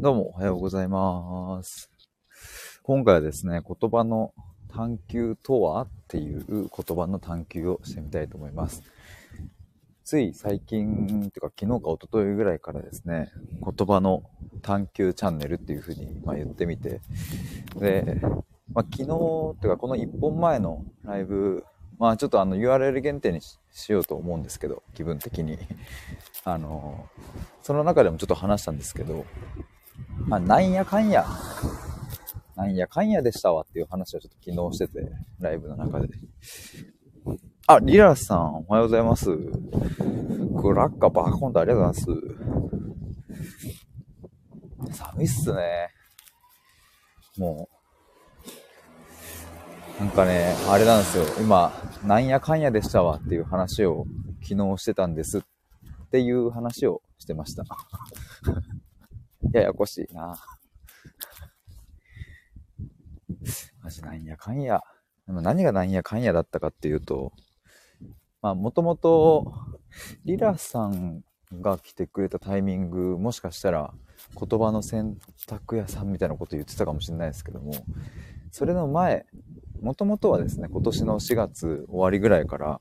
どうも、おはようございます。今回はですね、言葉の探求とはっていう言葉の探求をしてみたいと思います。つい最近、というか昨日か一昨日ぐらいからですね、言葉の探求チャンネルっていうふうにま言ってみて、で、まあ、昨日、というかこの1本前のライブ、まあちょっとあの URL 限定にしようと思うんですけど、気分的に。あの、その中でもちょっと話したんですけど、まあ、なんやかんや、なんやかんやでしたわっていう話をちょっと昨日してて、ライブの中で。あ、リラさん、おはようございます。クラッカーバーコントありがとうございます。寒いっすね。もう、なんかね、あれなんですよ。今、なんやかんやでしたわっていう話を昨日してたんですっていう話をしてました。ややこしいな。マジなんやかんや。でも何がなんやかんやだったかっていうと、まあもともと、リラさんが来てくれたタイミング、もしかしたら言葉の選択屋さんみたいなこと言ってたかもしれないですけども、それの前、もともとはですね、今年の4月終わりぐらいから、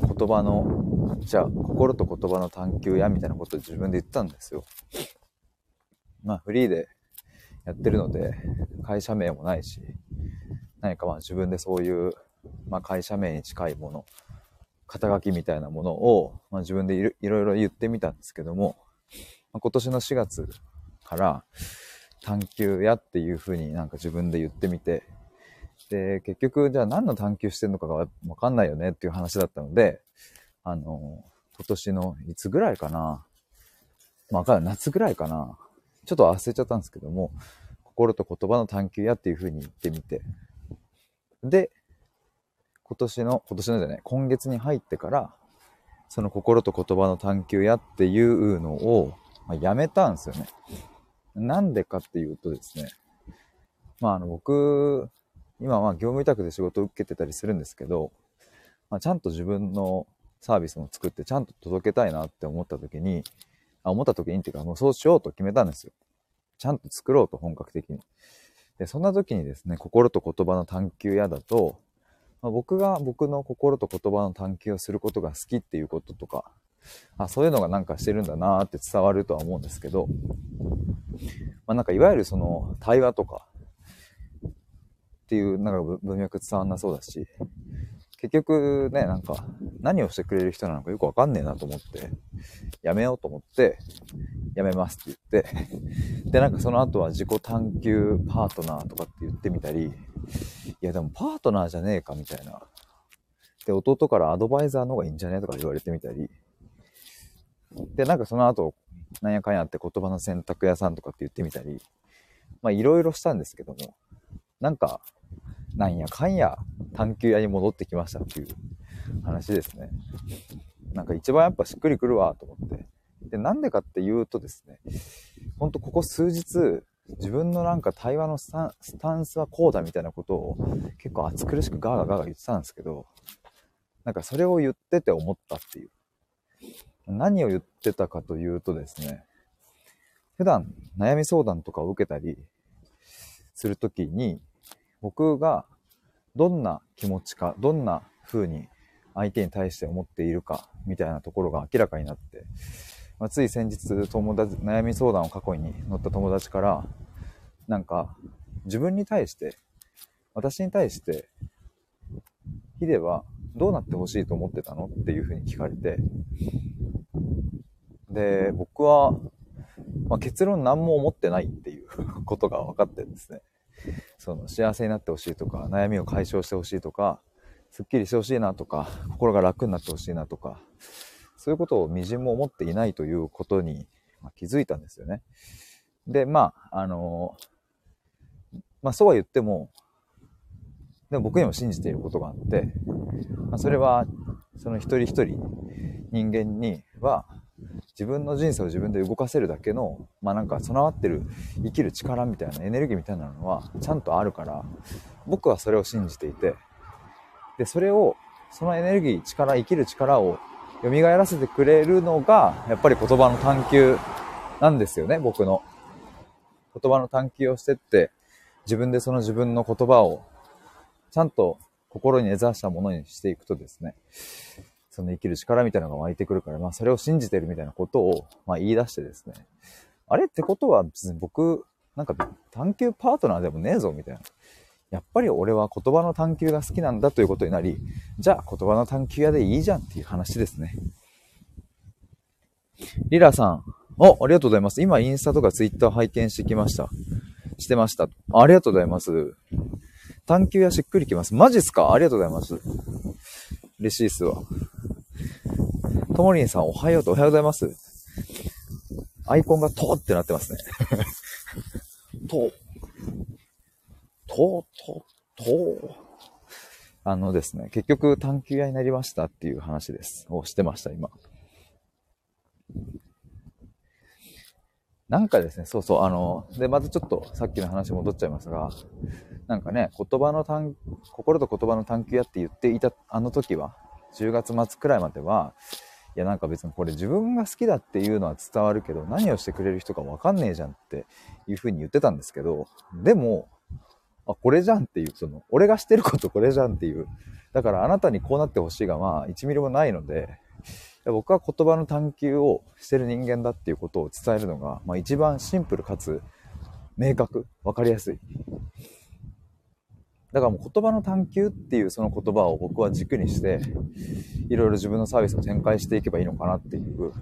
言葉の、じゃあ、心と言葉の探求やみたいなことを自分で言ったんですよ。まあフリーでやってるので、会社名もないし、何かまあ自分でそういう、まあ会社名に近いもの、肩書きみたいなものを、まあ、自分でいろいろ言ってみたんですけども、まあ、今年の4月から探求やっていうふうになんか自分で言ってみて、で、結局じゃあ何の探求してるのかがわかんないよねっていう話だったので、あの、今年のいつぐらいかな、まあ、夏ぐらいかな、ちょっと忘れちゃったんですけども、心と言葉の探求やっていう風に言ってみて。で、今年の、今年のじゃない、今月に入ってから、その心と言葉の探求やっていうのを、まあ、やめたんですよね。なんでかっていうとですね、まああの僕、今は業務委託で仕事を受けてたりするんですけど、まあ、ちゃんと自分のサービスも作ってちゃんと届けたいなって思った時に、あ思った時にっていうか、もうそうしようと決めたんですよ。ちゃんと作ろうと本格的に。で、そんな時にですね、心と言葉の探求やだと、まあ、僕が僕の心と言葉の探求をすることが好きっていうこととか、あ、そういうのがなんかしてるんだなーって伝わるとは思うんですけど、まあなんかいわゆるその対話とかっていうなんか文脈伝わんなそうだし、結局ね、なんか何をしてくれる人なのかよくわかんねえなと思って、やめようと思って、やめますって言って、で、なんかその後は自己探求パートナーとかって言ってみたり、いやでもパートナーじゃねえかみたいな。で、弟からアドバイザーの方がいいんじゃねとか言われてみたり。で、なんかその後、なんやかんやって言葉の選択屋さんとかって言ってみたり、まあいろいろしたんですけども、なんか、なんやかんや探求屋に戻ってきましたっていう話ですね。なんか一番やっぱしっくりくるわと思って。で、なんでかっていうとですね、ほんとここ数日、自分のなんか対話のスタンスタンスはこうだみたいなことを結構暑苦しくガーガーガーガー言ってたんですけど、なんかそれを言ってて思ったっていう。何を言ってたかというとですね、普段悩み相談とかを受けたりするときに、僕がどんな気持ちか、どんな風に相手に対して思っているか、みたいなところが明らかになって、まあ、つい先日友達、悩み相談を過去に乗った友達から、なんか、自分に対して、私に対して、ヒデはどうなってほしいと思ってたの？っていう風に聞かれて、で、僕は、まあ、結論何も思ってないっていうことが分かってですね。その幸せになってほしいとか、悩みを解消してほしいとか、すっきりしてほしいなとか、心が楽になってほしいなとか、そういうことをみじんも思っていないということに気づいたんですよね。で、まあ、あの、まあそうは言っても、でも僕にも信じていることがあって、まあ、それは、その一人一人人間には、自分の人生を自分で動かせるだけの、まあなんか備わってる生きる力みたいなエネルギーみたいなのはちゃんとあるから、僕はそれを信じていて、で、それを、そのエネルギー、力、生きる力を蘇らせてくれるのが、やっぱり言葉の探求なんですよね、僕の。言葉の探求をしてって、自分でその自分の言葉をちゃんと心に根ざしたものにしていくとですね、その生きる力みたいなのが湧いてくるから、まあそれを信じてるみたいなことを、まあ言い出してですね、あれってことは別に僕、なんか探求パートナーでもねえぞみたいな。やっぱり俺は言葉の探求が好きなんだということになり、じゃあ言葉の探求屋でいいじゃんっていう話ですね。リラさん、お、ありがとうございます。今インスタとかツイッター拝見してきました。してました。ありがとうございます。探求屋しっくりきます。マジっすか？ありがとうございます。嬉しいっすわ。ともりんさん、おはようとおはようございます。アイコンがとってなってますね。と、と、と、と、あのですね、結局探求屋になりましたっていう話です。をしてました、今。なんかですね、そうそう、あの、で、またちょっとさっきの話戻っちゃいますが、なんかね、言葉の探、心と言葉の探求やって言っていたあの時は、10月末くらいまでは、いやなんか別にこれ自分が好きだっていうのは伝わるけど、何をしてくれる人かわかんねえじゃんっていう風に言ってたんですけど、でも、あ、これじゃんっていう、その、俺がしてることこれじゃんっていう。だからあなたにこうなってほしいが、まあ、1ミリもないので、僕は言葉の探求をしてる人間だっていうことを伝えるのが、まあ、一番シンプルかつ明確、わかりやすい。だからもう言葉の探求っていうその言葉を僕は軸にして、いろいろ自分のサービスを展開していけばいいのかなっていう、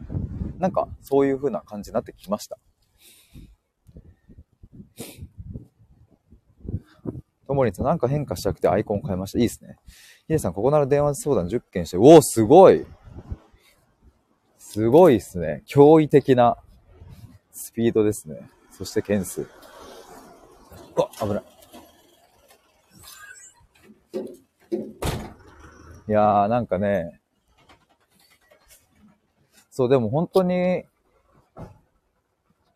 なんかそういう風な感じになってきました。ともりんさん、なんか変化したくてアイコン変えました？いいですね。ヒデさん、ここなら電話相談10件して、おお、すごいすごいっすね。驚異的なスピードですね。そして件数。うわ、危ない。いやー、なんかね、そう、でも本当に、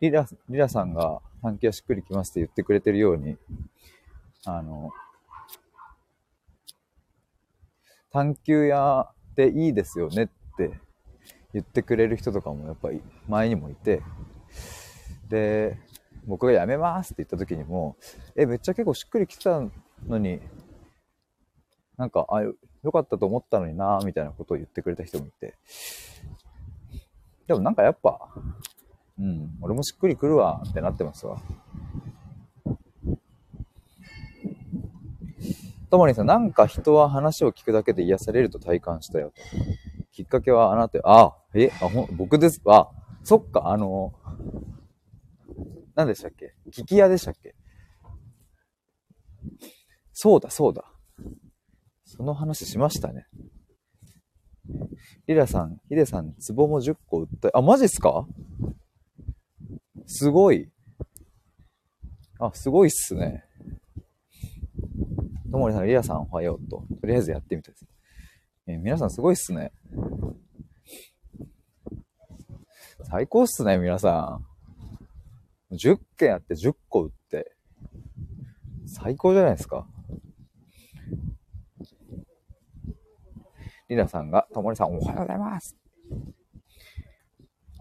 リラ、リラさんが探求はしっくりきますって言ってくれてるように、あの、探求屋でいいですよねって言ってくれる人とかもやっぱり前にもいて、で、僕が辞めますって言った時にも、え、めっちゃ結構しっくりきてたのに、なんか、あ、よかったと思ったのになみたいなことを言ってくれた人もいて。でもなんかやっぱ、うん、俺もしっくりくるわってなってますわ。ともりさん、なんか人は話を聞くだけで癒されると体感したよと。きっかけはあなた、あ、え、あ、ほ、僕です。あ、そっか、あの、何でしたっけ？聞き屋でしたっけ？そうだ、そうだ。その話しましたね。リラさん、ヒデさん、壺も10個売った。あ、マジっすか？すごい。あ、すごいっすね。ともりさん、リラさんおはようと。とりあえずやってみたです。えー、皆さんすごいっすね。最高っすね、皆さん。10件やって10個売って。最高じゃないですか。リナさんが、ともりさんおはようございます。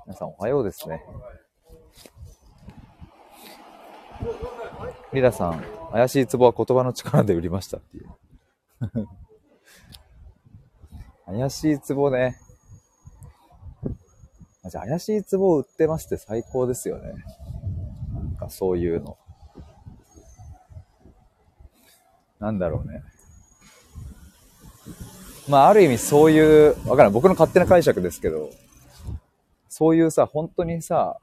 皆さんおはようですね。リラさん、怪しい壺は言葉の力で売りましたっていう。怪しい壺ね。じゃ怪しい壺を売ってますって最高ですよね。なんかそういうの。なんだろうね。まあある意味そういう、わからない。僕の勝手な解釈ですけど、そういうさ、本当にさ、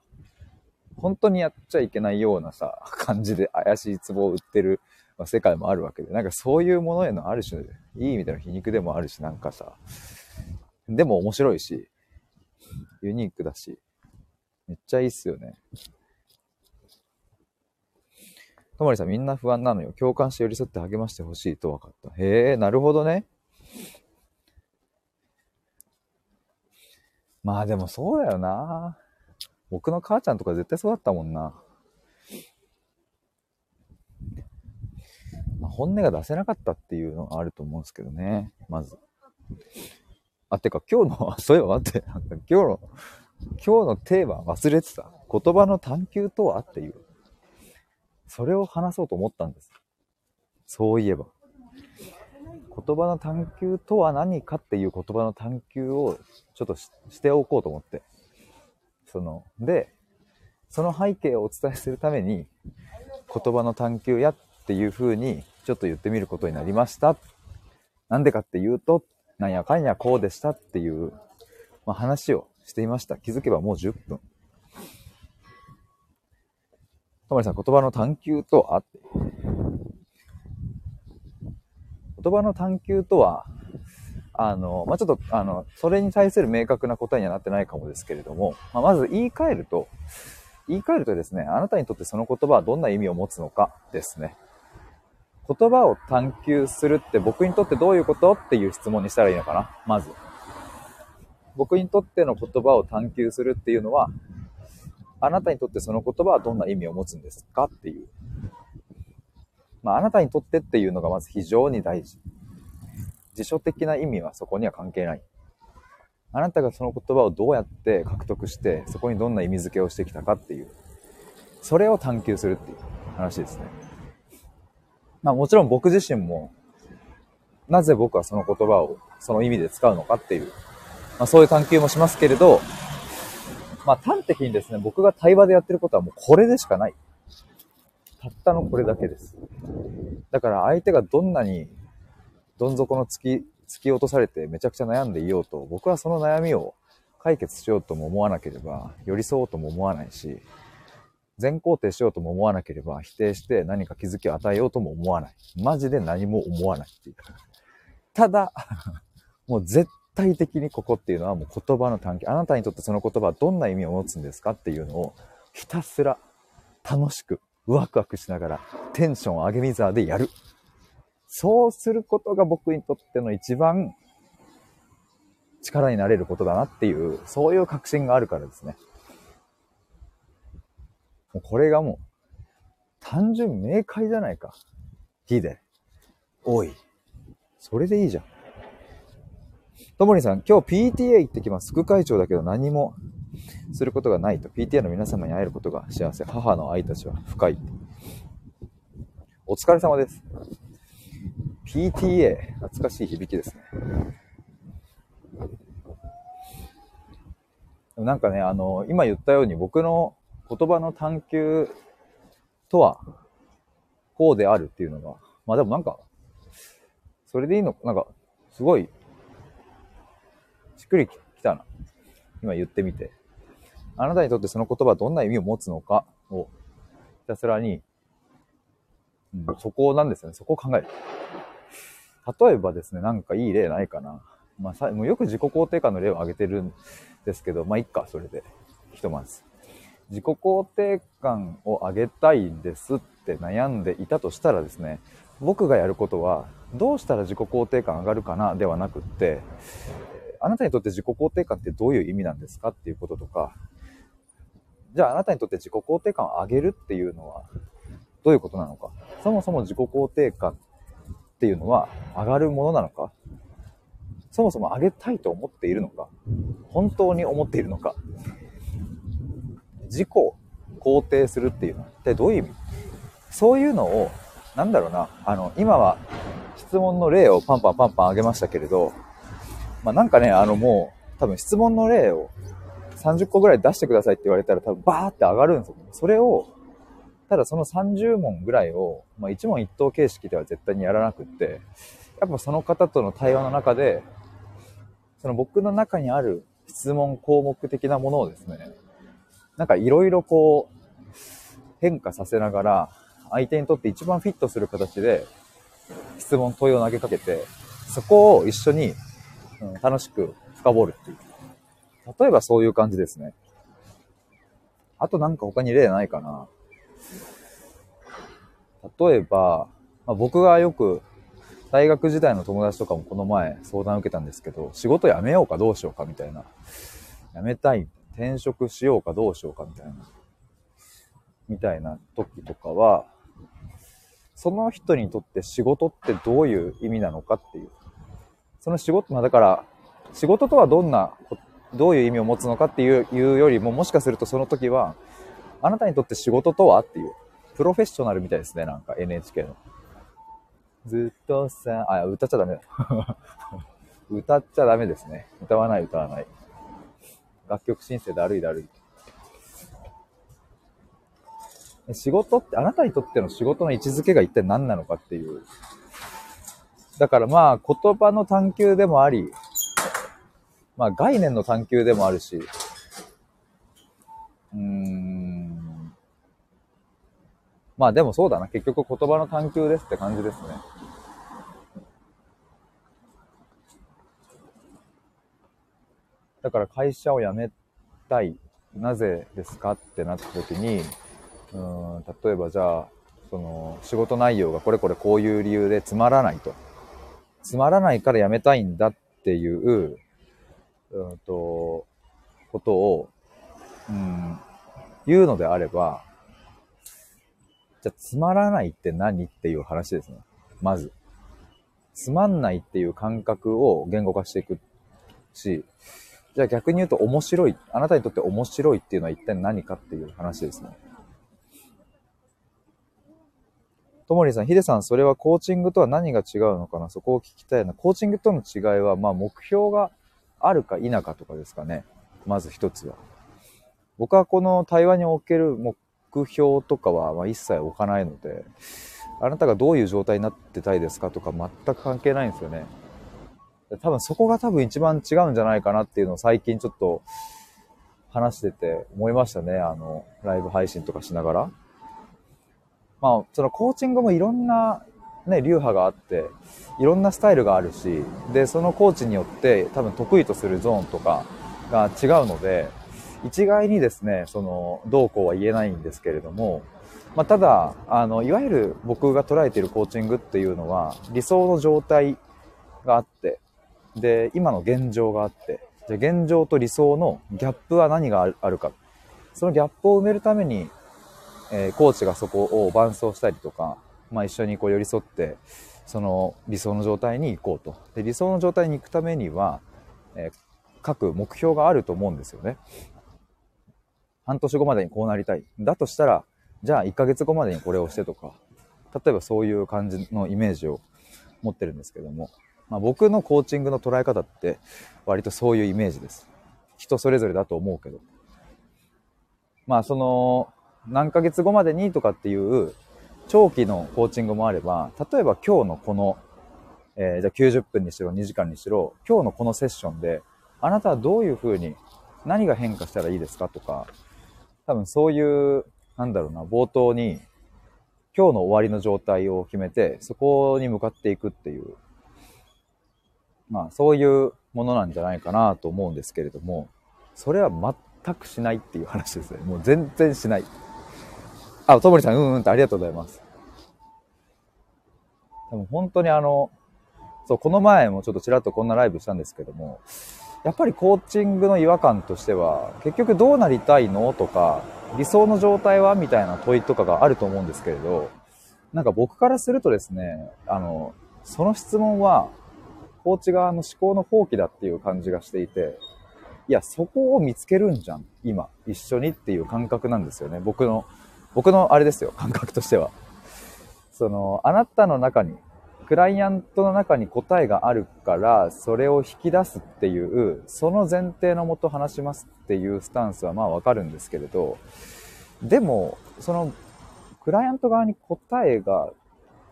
本当にやっちゃいけないようなさ、感じで怪しい壺を売ってる、世界もあるわけで、なんかそういうものへのある種、いい意味での皮肉でもあるし、なんかさ、でも面白いし、ユニークだし、めっちゃいいっすよね。ともりさんみんな不安なのよ。共感して寄り添って励ましてほしいと分かった。へえ、なるほどね。まあでもそうだよな。僕の母ちゃんとか絶対そうだったもんな。まあ、本音が出せなかったっていうのがあると思うんですけどね、まず。あ、てか今日の、そういえば待って、なんか今日の、今日のテーマ忘れてた。言葉の探求とはっていう。それを話そうと思ったんです。そういえば。言葉の探求とは何かっていう言葉の探求をちょっとしておこうと思って。その、で、その背景をお伝えするために、言葉の探求やっていう風にちょっと言ってみることになりました。なんでかっていうと、なんやかんやこうでしたっていう、まあ、話をしていました。気づけばもう10分。ともりさん、言葉の探求とは？言葉の探求とは、あの、まあ、ちょっと、あの、それに対する明確な答えにはなってないかもですけれども、まあ、まず言い換えると、言い換えるとですね、あなたにとってその言葉はどんな意味を持つのかですね。言葉を探求するって僕にとってどういうことっていう質問にしたらいいのかなまず。僕にとっての言葉を探求するっていうのは、あなたにとってその言葉はどんな意味を持つんですかっていう。まあ、あなたにとってっていうのがまず非常に大事。辞書的な意味はそこには関係ない。あなたがその言葉をどうやって獲得して、そこにどんな意味付けをしてきたかっていう。それを探求するっていう話ですね。まあもちろん僕自身も、なぜ僕はその言葉をその意味で使うのかっていう、まあそういう探求もしますけれど、まあ端的にですね、僕が対話でやってることはもうこれでしかない。たったのこれだけです。だから相手がどんなにどん底の突き、突き落とされてめちゃくちゃ悩んでいようと、僕はその悩みを解決しようとも思わなければ、寄り添おうとも思わないし、全肯定しようとも思わなければ、否定して何か気づきを与えようとも思わない。マジで何も思わないっていう。ただ、もう絶対的にここっていうのはもう言葉の短期。あなたにとってその言葉はどんな意味を持つんですかっていうのをひたすら楽しくワクワクしながらテンション上げ水沢でやる。そうすることが僕にとっての一番力になれることだなっていう、そういう確信があるからですね。もうこれがもう、単純明快じゃないか。ヒデ。おい。それでいいじゃん。ともりさん、今日 PTA 行ってきます。副会長だけど何もすることがないと。PTA の皆様に会えることが幸せ。母の愛たちは深い。お疲れ様です。PTA、懐かしい響きですね。なんかね、あの、今言ったように僕の言葉の探求とは、こうであるっていうのが、まあでもなんか、それでいいの、なんか、すごい、しっくりきたな。今言ってみて。あなたにとってその言葉はどんな意味を持つのかを、ひたすらに、うん、そこなんですよね。そこを考える。例えばですね、なんかいい例ないかな。まあ、さもうよく自己肯定感の例を挙げてるんですけど、まあ、いっか、それで。ひとまず。自己肯定感を上げたいんですって悩んでいたとしたらですね、僕がやることは、どうしたら自己肯定感上がるかなではなくって、あなたにとって自己肯定感ってどういう意味なんですかっていうこととか、じゃああなたにとって自己肯定感を上げるっていうのはどういうことなのか？そもそも自己肯定感っていうのは上がるものなのか？そもそも上げたいと思っているのか？本当に思っているのか？自己肯定するっていうのは一体どういう意味？そういうのを、なんだろうな、あの、今は質問の例をパンパンパンパン上げましたけれど、まあ、なんかね、あのもう、多分質問の例を30個ぐらい出してくださいって言われたら多分バーって上がるんですよ。それをただその30問ぐらいを、まあ、一問一答形式では絶対にやらなくって、やっぱその方との対話の中で、その僕の中にある質問項目的なものをですね、なんかいろいろこう変化させながら、相手にとって一番フィットする形で質問問いを投げかけて、そこを一緒に、うん、楽しく深掘るっていう。例えばそういう感じですね。あとなんか他に例ないかな。例えば、まあ、僕がよく大学時代の友達とかもこの前相談受けたんですけど、仕事辞めようかどうしようかみたいな。辞めたい。転職しようかどうしようかみたいな。みたいな時とかは、その人にとって仕事ってどういう意味なのかっていう。その仕事、まあだから、仕事とはどんな、どういう意味を持つのかっていういうよりも、もしかするとその時は、あなたにとって仕事とはっていう。プロフェッショナルみたいですね、なんか NHK の。ずっとさ、あ、歌っちゃダメだ。歌っちゃダメですね。歌わない、歌わない。楽曲申請だるいだるい。仕事って、あなたにとっての仕事の位置づけが一体何なのかっていう。だからまあ、言葉の探求でもあり、まあ概念の探求でもあるし、うーん。まあでもそうだな。結局言葉の探求ですって感じですね。だから会社を辞めたい。なぜですかってなった時に、うん、例えばじゃあ、その仕事内容がこれこれこういう理由でつまらないと。つまらないから辞めたいんだっていう、うんと、ことを、うん、言うのであれば、じゃあつまらないって何っていう話ですね。まず。つまんないっていう感覚を言語化していくし、じゃあ逆に言うと面白い、あなたにとって面白いっていうのは一体何かっていう話ですね。ともりさん、ヒデさん、それはコーチングとは何が違うのかな？そこを聞きたいな。コーチングとの違いは、まあ目標があるか否かとかですかね。まず一つは。僕はこの対話における目標とかはま一切置かないので、あなたがどういう状態になってたいですかとか全く関係ないんですよね。多分そこが多分一番違うんじゃないかなっていうのを最近ちょっと話してて思いましたね。あの、ライブ配信とかしながら。まあ、そのコーチングもいろんなね、流派があって、いろんなスタイルがあるし、で、そのコーチによって多分得意とするゾーンとかが違うので、一概にですね、その、どうこうは言えないんですけれども、まあ、ただ、あの、いわゆる僕が捉えているコーチングっていうのは、理想の状態があって、で、今の現状があって、で現状と理想のギャップは何があるか。そのギャップを埋めるために、えー、コーチがそこを伴走したりとか、まあ、一緒にこう寄り添って、その理想の状態に行こうと。で理想の状態に行くためには、えー、各目標があると思うんですよね。半年後までにこうなりたい。だとしたら、じゃあ1ヶ月後までにこれをしてとか、例えばそういう感じのイメージを持ってるんですけども、まあ、僕のコーチングの捉え方って割とそういうイメージです。人それぞれだと思うけど。まあその何ヶ月後までにとかっていう長期のコーチングもあれば、例えば今日のこの、えー、じゃあ90分にしろ2時間にしろ、今日のこのセッションで、あなたはどういうふうに何が変化したらいいですかとか、多分そういう、なんだろうな、冒頭に今日の終わりの状態を決めて、そこに向かっていくっていうまあそういうものなんじゃないかなと思うんですけれども、それは全くしないっていう話ですね。もう全然しない。あ、ともりさん、うんうんってありがとうございます。でも本当にあの、そう、この前もちょっとちらっとこんなライブしたんですけども、やっぱりコーチングの違和感としては、結局どうなりたいのとか、理想の状態はみたいな問いとかがあると思うんですけれど、なんか僕からするとですね、あの、その質問はコーチ側の思考の放棄だっていう感じがしていて、いや、そこを見つけるんじゃん、今、一緒にっていう感覚なんですよね。僕の、僕のあれですよ、感覚としては。その、あなたの中に、クライアントの中に答えがあるから、それを引き出すっていう、その前提のもと話しますっていうスタンスはまあわかるんですけれど、でも、その、クライアント側に答えが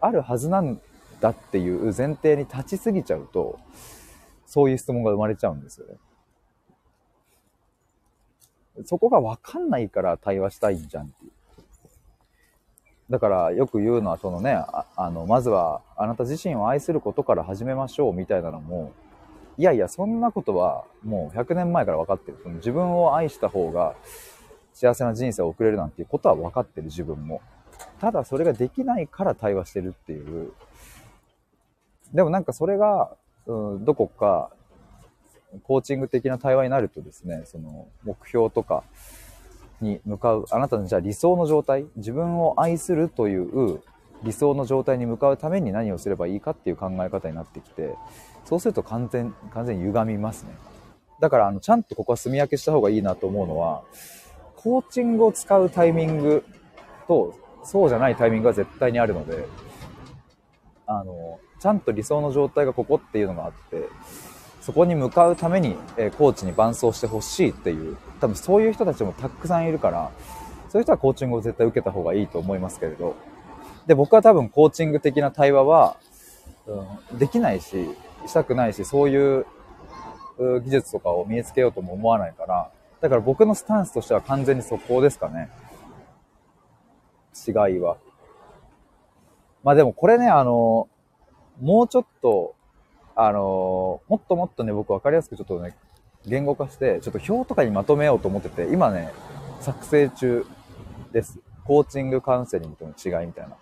あるはずなんだっていう前提に立ちすぎちゃうと、そういう質問が生まれちゃうんですよね。そこがわかんないから対話したいんじゃんっていう。だからよく言うのはそのね、あの、まずはあなた自身を愛することから始めましょうみたいなのも、いやいや、そんなことはもう100年前から分かってる。その自分を愛した方が幸せな人生を送れるなんていうことは分かってる自分も。ただそれができないから対話してるっていうでもなんかそれが、うん、どこか、コーチング的な対話になるとですね、その目標とかに向かう、あなたのじゃあ理想の状態、自分を愛するという理想の状態に向かうために何をすればいいかっていう考え方になってきて、そうすると完全、完全に歪みますね。だから、あの、ちゃんとここは墨分けした方がいいなと思うのは、コーチングを使うタイミングと、そうじゃないタイミングが絶対にあるので、あの、ちゃんと理想の状態がここっていうのがあって、そこに向かうために、えー、コーチに伴走してほしいっていう、多分そういう人たちもたくさんいるから、そういう人はコーチングを絶対受けた方がいいと思いますけれど、で、僕は多分コーチング的な対話は、うん、できないし、したくないし、そういう技術とかを身につけようとも思わないから、だから僕のスタンスとしては完全にそこですかね。違いは。まあでもこれね、あの、もうちょっと、あの、もっともっとね、僕分かりやすくちょっとね、言語化して、ちょっと表とかにまとめようと思ってて、今ね、作成中です。コーチングカウンセリングとの違いみたいな。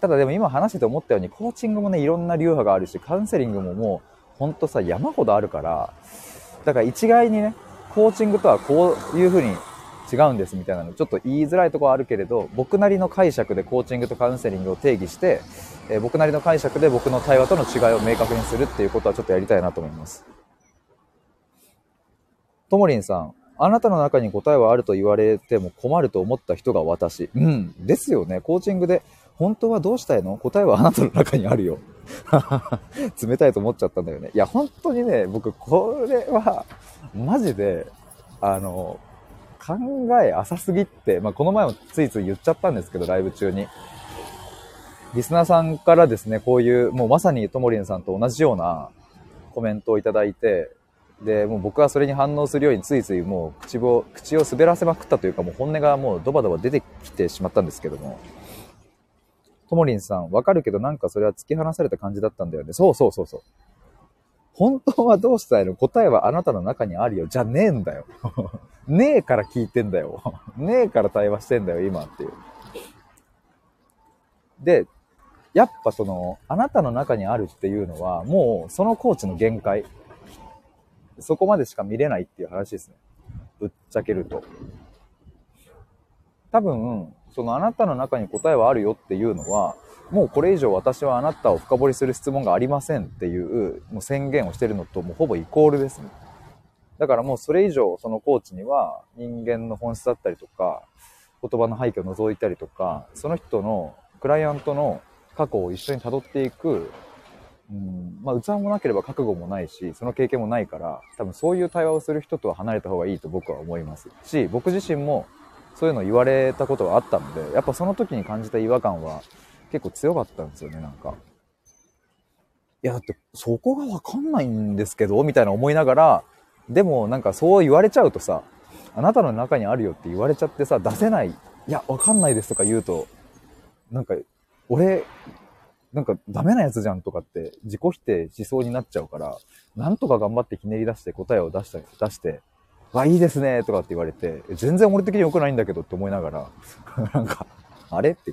ただでも今話してて思ったように、コーチングもね、いろんな流派があるし、カウンセリングももう、ほんとさ、山ほどあるから、だから一概にね、コーチングとはこういう風に違うんですみたいなのちょっと言いづらいとこはあるけれど僕なりの解釈でコーチングとカウンセリングを定義して、えー、僕なりの解釈で僕の対話との違いを明確にするっていうことはちょっとやりたいなと思いますともりんさんあなたの中に答えはあると言われても困ると思った人が私。うん。ですよね。コーチングで、本当はどうしたいの？答えはあなたの中にあるよ。冷たいと思っちゃったんだよね。いや、本当にね、僕、これは、マジで、あの、考え浅すぎって、まあ、この前もついつい言っちゃったんですけど、ライブ中に。リスナーさんからですね、こういう、もうまさにともりんさんと同じようなコメントをいただいて、で、もう僕はそれに反応するようについついもう口を、口を滑らせまくったというか、もう本音がもうドバドバ出てきてしまったんですけども。ともりんさん、わかるけどなんかそれは突き放された感じだったんだよね。そうそうそうそう。本当はどうしたいの？答えはあなたの中にあるよ。じゃねえんだよ。ねえから聞いてんだよ。ねえから対話してんだよ、今っていう。で、やっぱその、あなたの中にあるっていうのは、もうそのコーチの限界。そこまでしか見れないっていう話ですね。ぶっちゃけると。多分、そのあなたの中に答えはあるよっていうのは、もうこれ以上私はあなたを深掘りする質問がありませんっていうもう宣言をしてるのともうほぼイコールですね。だからもうそれ以上そのコーチには人間の本質だったりとか、言葉の背景を覗いたりとか、その人のクライアントの過去を一緒に辿っていく、うん、まあ器もなければ覚悟もないし、その経験もないから、多分そういう対話をする人とは離れた方がいいと僕は思います。し、僕自身もそういうの言われたことがあったので、やっぱその時に感じた違和感は結構強かったんですよね、なんか。いや、だって、そこがわかんないんですけど、みたいな思いながら、でもなんかそう言われちゃうとさ、あなたの中にあるよって言われちゃってさ、出せない、いや、わかんないですとか言うと、なんか、俺、なんかダメなやつじゃんとかって自己否定しそうになっちゃうから、なんとか頑張ってひねり出して答えを出した、出して、わ、いいですねとかって言われて、全然俺的に良くないんだけどって思いながら、なんか、あれ？って。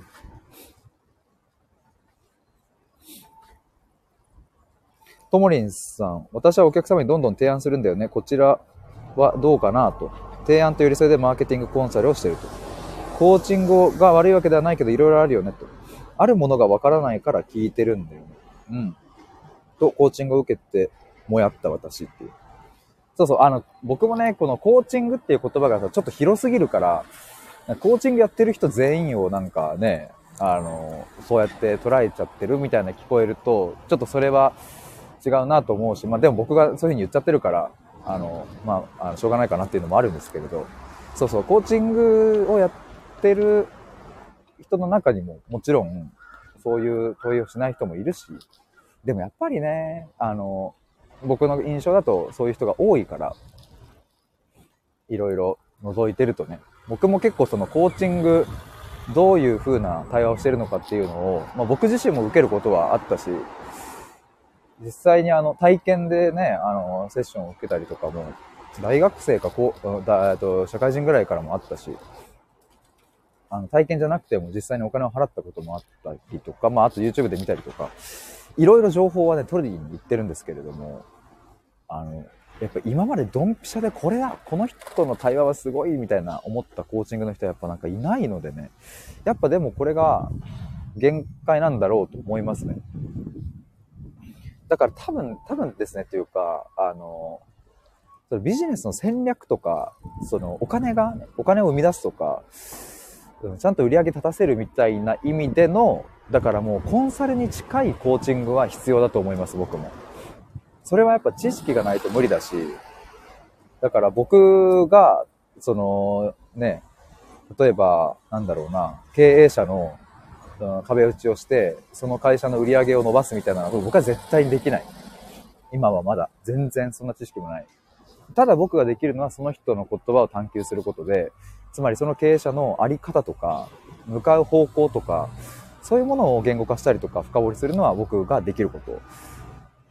ともりんさん、私はお客様にどんどん提案するんだよね。こちらはどうかなと。提案と寄り添いでマーケティングコンサルをしてると。コーチングが悪いわけではないけど、いろいろあるよねと。あるものがわからないから聞いてるんだよね。うん。と、コーチングを受けて、もやった私っていう。そうそう、あの、僕もね、このコーチングっていう言葉がさ、ちょっと広すぎるから、コーチングやってる人全員をなんかね、あの、そうやって捉えちゃってるみたいな聞こえると、ちょっとそれは、違うなと思うし、まあでも僕がそういうふうに言っちゃってるから、あの、まあ、あのしょうがないかなっていうのもあるんですけれど、そうそう、コーチングをやってる人の中にももちろん、そういう問いをしない人もいるし、でもやっぱりね、あの、僕の印象だとそういう人が多いから、いろいろ覗いてるとね、僕も結構そのコーチング、どういう風な対話をしてるのかっていうのを、まあ、僕自身も受けることはあったし、実際にあの体験でね、あの、セッションを受けたりとかも、大学生かこう、だと社会人ぐらいからもあったし、あの、体験じゃなくても実際にお金を払ったこともあったりとか、まあ、あと YouTube で見たりとか、いろいろ情報はね、取りに行ってるんですけれども、あの、やっぱ今までドンピシャでこれだ、この人との対話はすごいみたいな思ったコーチングの人はやっぱなんかいないのでね、やっぱでもこれが限界なんだろうと思いますね。だから多分、多分ですね、というか、あの、そのビジネスの戦略とか、そのお金が、お金を生み出すとか、うんちゃんと売り上げ立たせるみたいな意味での、だからもうコンサルに近いコーチングは必要だと思います、僕も。それはやっぱ知識がないと無理だし、だから僕が、その、ね、例えば、なんだろうな、経営者の壁打ちをして、その会社の売り上げを伸ばすみたいなのは僕は絶対にできない。今はまだ。全然そんな知識もない。ただ僕ができるのはその人の言葉を探求することで、つまりその経営者のあり方とか、向かう方向とか、そういうものを言語化したりとか深掘りするのは僕ができること。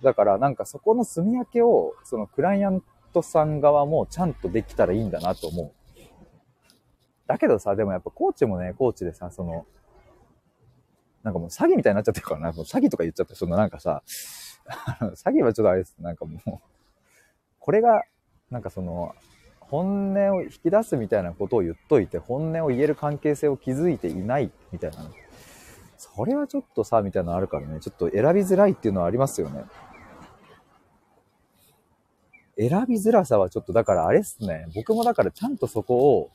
だからなんかそこの住み分けを、そのクライアントさん側もちゃんとできたらいいんだなと思う。だけどさ、でもやっぱコーチもね、コーチでさ、その、なんかもう詐欺みたいになっちゃってるからな。もう詐欺とか言っちゃって、そのなんかさ、詐欺はちょっとあれです。なんかもう、これが、なんかその、本音を引き出すみたいなことを言っといて、本音を言える関係性を築いていないみたいな。それはちょっとさ、みたいなのあるからね、ちょっと選びづらいっていうのはありますよね。選びづらさはちょっと、だからあれっすね。僕もだからちゃんとそこを、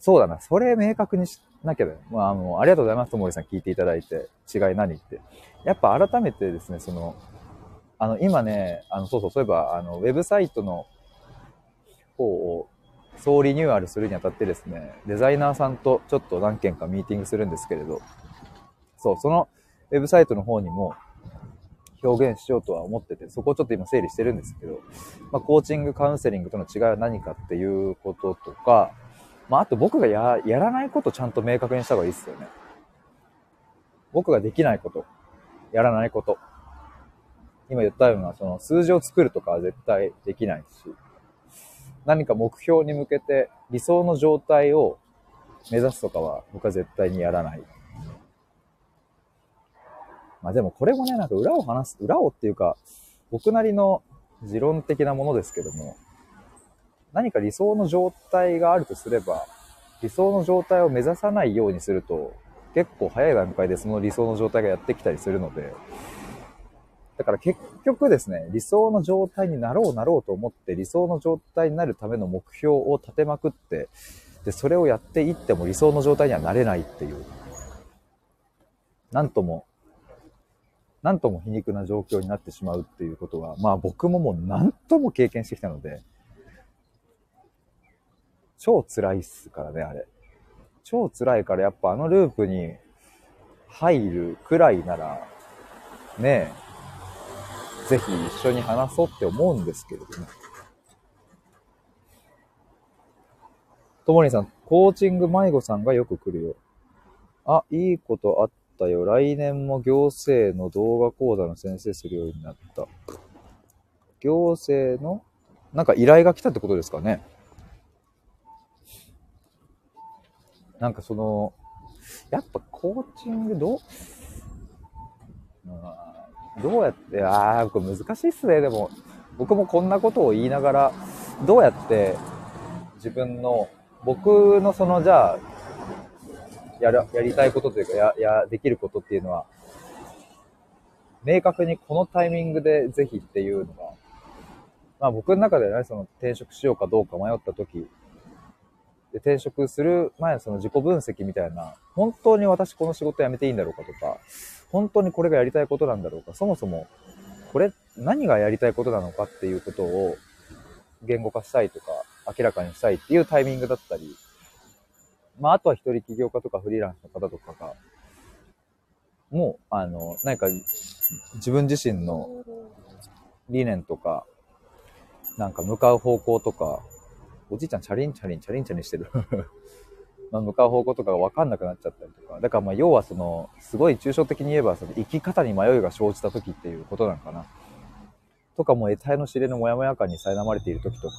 そうだな、それ明確にしなきゃだよ。まあ、あの、ありがとうございます、ともりさん聞いていただいて。違い何って。やっぱ改めてですね、その、あの、今ね、あの、そうそう、そういえば、あの、ウェブサイトの方を総リニューアルするにあたってですね、デザイナーさんとちょっと何件かミーティングするんですけれど、そう、そのウェブサイトの方にも表現しようとは思ってて、そこをちょっと今整理してるんですけど、まあ、コーチング、カウンセリングとの違いは何かっていうこととか、まあ、あと僕がややらないことちゃんと明確にした方がいいですよね。僕ができないこと、やらないこと。今言ったような、その数字を作るとかは絶対できないし、何か目標に向けて理想の状態を目指すとかは僕は絶対にやらない。まあでもこれもね、なんか裏を話す、裏をっていうか、僕なりの持論的なものですけども、何か理想の状態があるとすれば、理想の状態を目指さないようにすると、結構早い段階でその理想の状態がやってきたりするので、だから結局ですね、理想の状態になろうなろうと思って理想の状態になるための目標を立てまくって、で、それをやっていっても理想の状態にはなれないっていう、なんとも、なんとも皮肉な状況になってしまうっていうことは、まあ僕ももう何とも経験してきたので、超辛いっすからね、あれ。超辛いからやっぱあのループに入るくらいなら、ねえ、ぜひ一緒に話そうって思うんですけれどね。ともりさん、コーチング迷子さんがよく来るよ。あ、いいことあったよ。来年も行政の動画講座の先生するようになった。行政の、なんか依頼が来たってことですかね。なんかその、やっぱコーチングどう、どうやって、ああ、これ難しいっすね。でも、僕もこんなことを言いながら、どうやって自分の、僕のその、じゃあ、やる、やりたいことというか、や、や、できることっていうのは、明確にこのタイミングでぜひっていうのが、まあ僕の中でね、その転職しようかどうか迷った時で、転職する前のその自己分析みたいな、本当に私この仕事辞めていいんだろうかとか、本当にこれがやりたいことなんだろうか、そもそも、これ、何がやりたいことなのかっていうことを言語化したいとか、明らかにしたいっていうタイミングだったり、まあ、あとは一人起業家とかフリーランスの方とかが、もう、あの、何か自分自身の理念とか、なんか向かう方向とか、おじいちゃんチャリンチャリンチャリンチャリンしてる。まあ向かう方向とかが分かんなくなっちゃったりとか。だからまあ要はその、すごい抽象的に言えばその生き方に迷いが生じた時っていうことなのかな。とかもう得体の知れぬモヤモヤ感に苛まれている時とか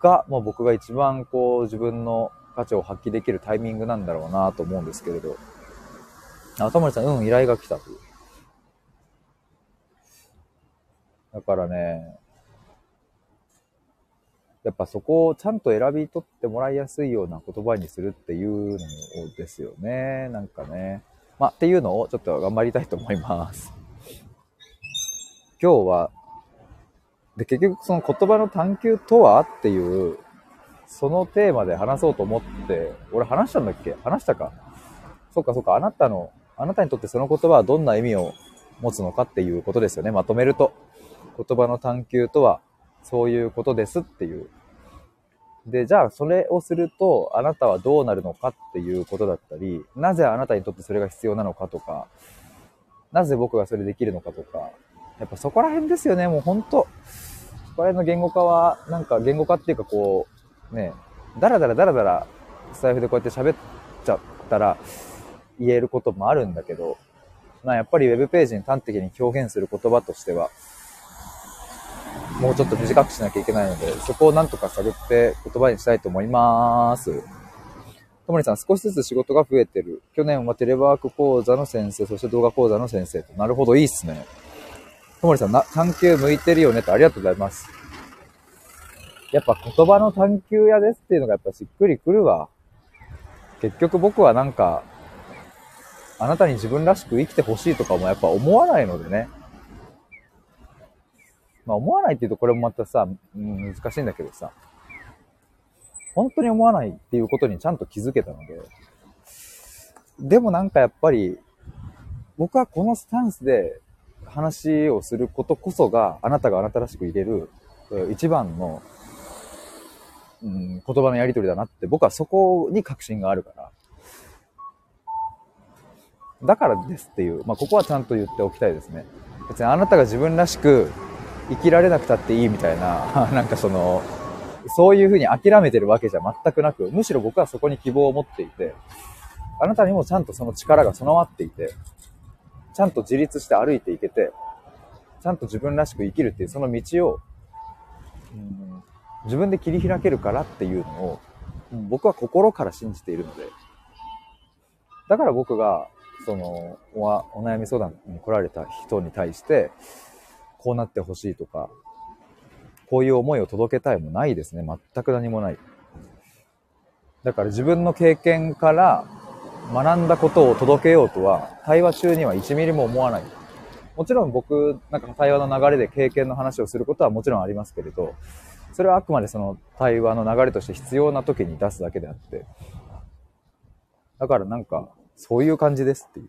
が、まあ僕が一番こう自分の価値を発揮できるタイミングなんだろうなと思うんですけれど。あ、田森さん、うん、依頼が来たという。だからね、やっぱそこをちゃんと選び取ってもらいやすいような言葉にするっていうのですよね。なんかね。まあ、っていうのをちょっと頑張りたいと思います。今日は、で、結局その言葉の探求とはっていうそのテーマで話そうと思って、俺話したんだっけ？話したかそっかそっか、あなたの、あなたにとってその言葉はどんな意味を持つのかっていうことですよね。まとめると。言葉の探求とはそういうことですっていう。で、じゃあそれをするとあなたはどうなるのかっていうことだったり、なぜあなたにとってそれが必要なのかとか、なぜ僕がそれできるのかとか、やっぱそこら辺ですよね、もうほんと。そこら辺の言語化は、なんか言語化っていうかこう、ね、だらだらだらだらスタイフでこうやって喋っちゃったら言えることもあるんだけど、まあやっぱり web ページに端的に表現する言葉としては、もうちょっと短くしなきゃいけないので、そこをなんとか探って言葉にしたいと思います。ともりさん、少しずつ仕事が増えてる。去年はテレワーク講座の先生、そして動画講座の先生と。なるほど、いいっすね。ともりさん、な、探求向いてるよねとありがとうございます。やっぱ言葉の探求屋ですっていうのがやっぱしっくりくるわ。結局僕はなんか、あなたに自分らしく生きてほしいとかもやっぱ思わないのでね。まあ思わないって言うとこれもまたさ、うん、難しいんだけどさ、本当に思わないっていうことにちゃんと気づけたので、でもなんかやっぱり、僕はこのスタンスで話をすることこそが、あなたがあなたらしく入れる一番の、うん、言葉のやりとりだなって僕はそこに確信があるから。だからですっていう、まあ、ここはちゃんと言っておきたいですね。別にあなたが自分らしく生きられなくたっていいみたいな、なんかその、そういうふうに諦めてるわけじゃ全くなく、むしろ僕はそこに希望を持っていて、あなたにもちゃんとその力が備わっていて、ちゃんと自立して歩いていけて、ちゃんと自分らしく生きるっていうその道を、うん、自分で切り開けるからっていうのを、僕は心から信じているので、だから僕が、そのお、お悩み相談に来られた人に対して、こうなってほしいとか、こういう思いを届けたいもないですね。全く何もない。だから自分の経験から学んだことを届けようとは、対話中には1ミリも思わない。もちろん僕、なんか対話の流れで経験の話をすることはもちろんありますけれど、それはあくまでその対話の流れとして必要な時に出すだけであって。だからなんか、そういう感じですっていう。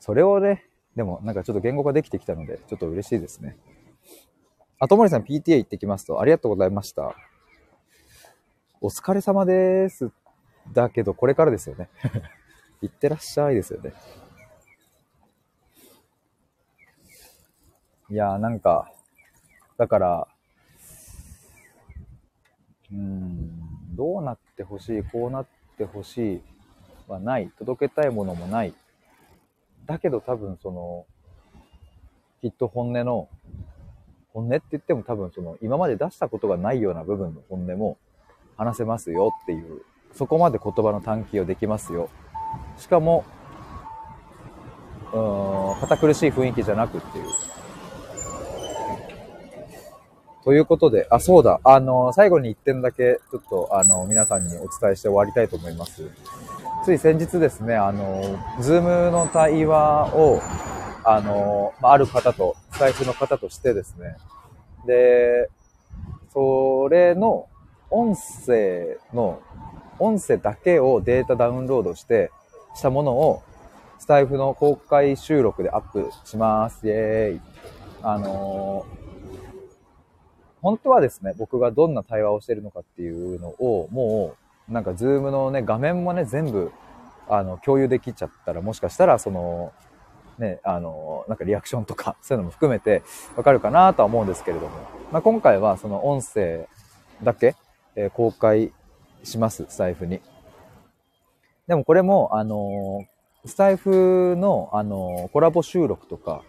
それをね、でもなんかちょっと言語化できてきたので、ちょっと嬉しいですね。あともりさん PTA 行ってきますと、ありがとうございました。お疲れ様です。だけど、これからですよね。行ってらっしゃいですよね。いやーなんか、だから、うん、どうなってほしい、こうなってほしいはない。届けたいものもない。だけど多分その、きっと本音の、本音って言っても多分その、今まで出したことがないような部分の本音も話せますよっていう、そこまで言葉の探求をできますよ。しかも、うーん、堅苦しい雰囲気じゃなくっていう。ということで、あ、そうだ、あの、最後に1点だけ、ちょっと、あの、皆さんにお伝えして終わりたいと思います。つい先日ですね、あの、ズームの対話を、あの、ある方と、財布の方としてですね、で、それの音声の、音声だけをデータダウンロードして、したものを、スタイフの公開収録でアップします。イェーイ。あの本当はですね、僕がどんな対話をしてるのかっていうのを、もう、なんかズームのね、画面もね、全部、あの、共有できちゃったら、もしかしたら、その、ね、あの、なんかリアクションとか、そういうのも含めてわかるかなとは思うんですけれども、まあ、今回はその音声だけ、えー、公開します、スタイフに。でもこれも、あの、スタイフの、あの、コラボ収録とか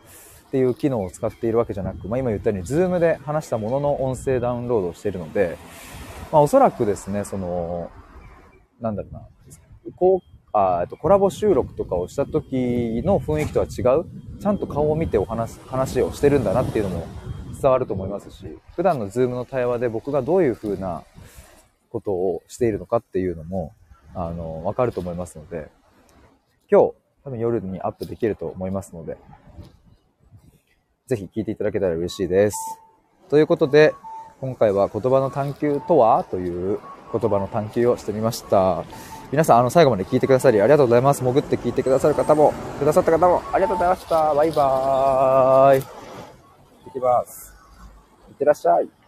っていう機能を使っているわけじゃなく、まあ、今言ったように、ズームで話したものの音声ダウンロードをしているので、まあ、おそらくですね、その、なんだろうな、こう、あとコラボ収録とかをした時の雰囲気とは違う、ちゃんと顔を見てお話、話をしてるんだなっていうのも伝わると思いますし、普段のズームの対話で僕がどういう風なことをしているのかっていうのも、あの、わかると思いますので、今日、多分夜にアップできると思いますので、ぜひ聞いていただけたら嬉しいです。ということで、今回は言葉の探求とは？という言葉の探求をしてみました。皆さん、あの、最後まで聞いてくださりありがとうございます。潜って聞いてくださる方も、くださった方もありがとうございました。バイバーイ。行きます。いってらっしゃい。